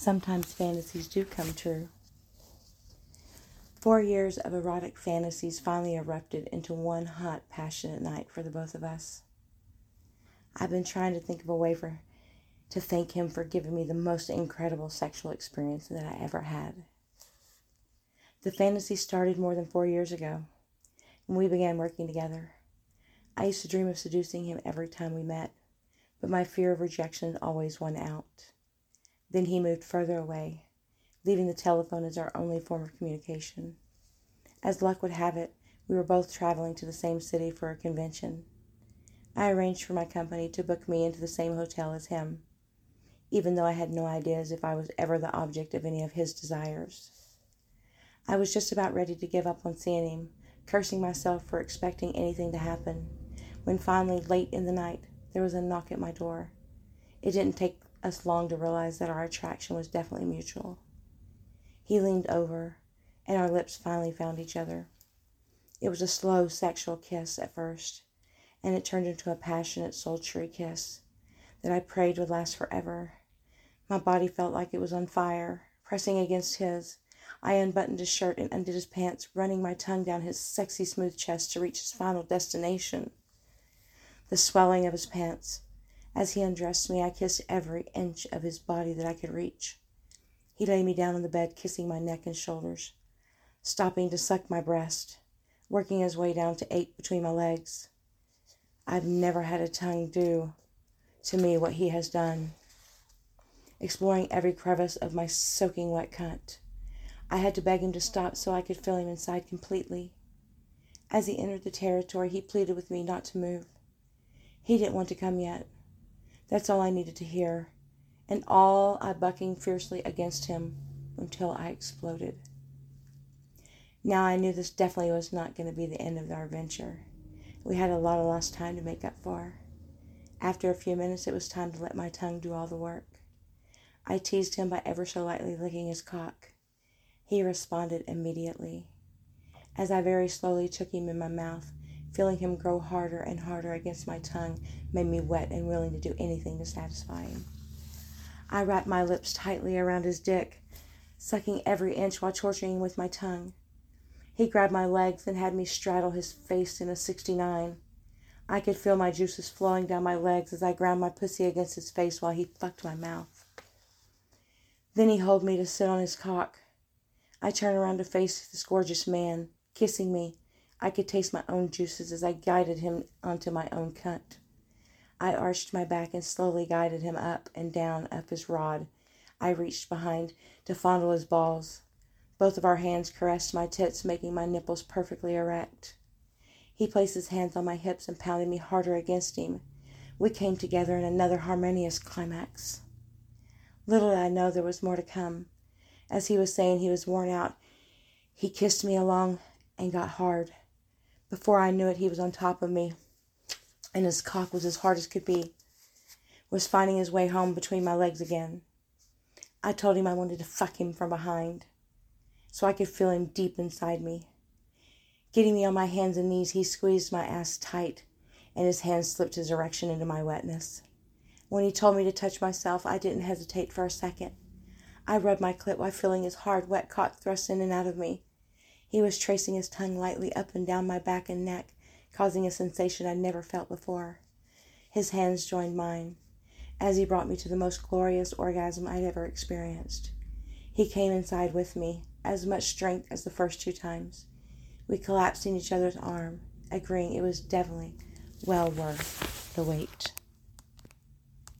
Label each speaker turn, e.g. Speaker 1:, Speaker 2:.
Speaker 1: Sometimes fantasies do come true. Four years of erotic fantasies finally erupted into one hot, passionate night for the both of us. I've been trying to think of a way for to thank him for giving me the most incredible sexual experience that I ever had. The fantasy started more than four years ago when we began working together. I used to dream of seducing him every time we met, but my fear of rejection always won out. Then he moved further away, leaving the telephone as our only form of communication. As luck would have it, we were both traveling to the same city for a convention. I arranged for my company to book me into the same hotel as him, even though I had no ideas if I was ever the object of any of his desires. I was just about ready to give up on seeing him, cursing myself for expecting anything to happen, when finally, late in the night, there was a knock at my door. It didn't take us long to realize that our attraction was definitely mutual. He leaned over, and our lips finally found each other. It was a slow sexual kiss at first, and it turned into a passionate, sultry kiss that I prayed would last forever. My body felt like it was on fire, pressing against his. I unbuttoned his shirt and undid his pants, running my tongue down his sexy, smooth chest to reach his final destination. The swelling of his pants, as he undressed me, I kissed every inch of his body that I could reach. He lay me down on the bed, kissing my neck and shoulders, stopping to suck my breast, working his way down to ache between my legs. I've never had a tongue do to me what he has done, exploring every crevice of my soaking wet cunt. I had to beg him to stop so I could feel him inside completely. As he entered the territory, he pleaded with me not to move. He didn't want to come yet. That's all I needed to hear, and all I bucking fiercely against him until I exploded. Now I knew this definitely was not going to be the end of our venture. We had a lot of lost time to make up for. After a few minutes, it was time to let my tongue do all the work. I teased him by ever so lightly licking his cock. He responded immediately. As I very slowly took him in my mouth, Feeling him grow harder and harder against my tongue made me wet and willing to do anything to satisfy him. I wrapped my lips tightly around his dick, sucking every inch while torturing him with my tongue. He grabbed my legs and had me straddle his face in a 69. I could feel my juices flowing down my legs as I ground my pussy against his face while he fucked my mouth. Then he held me to sit on his cock. I turned around to face this gorgeous man, kissing me, I could taste my own juices as I guided him onto my own cunt. I arched my back and slowly guided him up and down up his rod. I reached behind to fondle his balls. Both of our hands caressed my tits, making my nipples perfectly erect. He placed his hands on my hips and pounded me harder against him. We came together in another harmonious climax. Little did I know there was more to come. As he was saying he was worn out, he kissed me along and got hard. Before I knew it, he was on top of me, and his cock was as hard as could be, was finding his way home between my legs again. I told him I wanted to fuck him from behind, so I could feel him deep inside me. Getting me on my hands and knees, he squeezed my ass tight, and his hand slipped his erection into my wetness. When he told me to touch myself, I didn't hesitate for a second. I rubbed my clit while feeling his hard, wet cock thrust in and out of me. He was tracing his tongue lightly up and down my back and neck, causing a sensation I'd never felt before. His hands joined mine as he brought me to the most glorious orgasm I'd ever experienced. He came inside with me, as much strength as the first two times. We collapsed in each other's arm, agreeing it was definitely well worth the wait.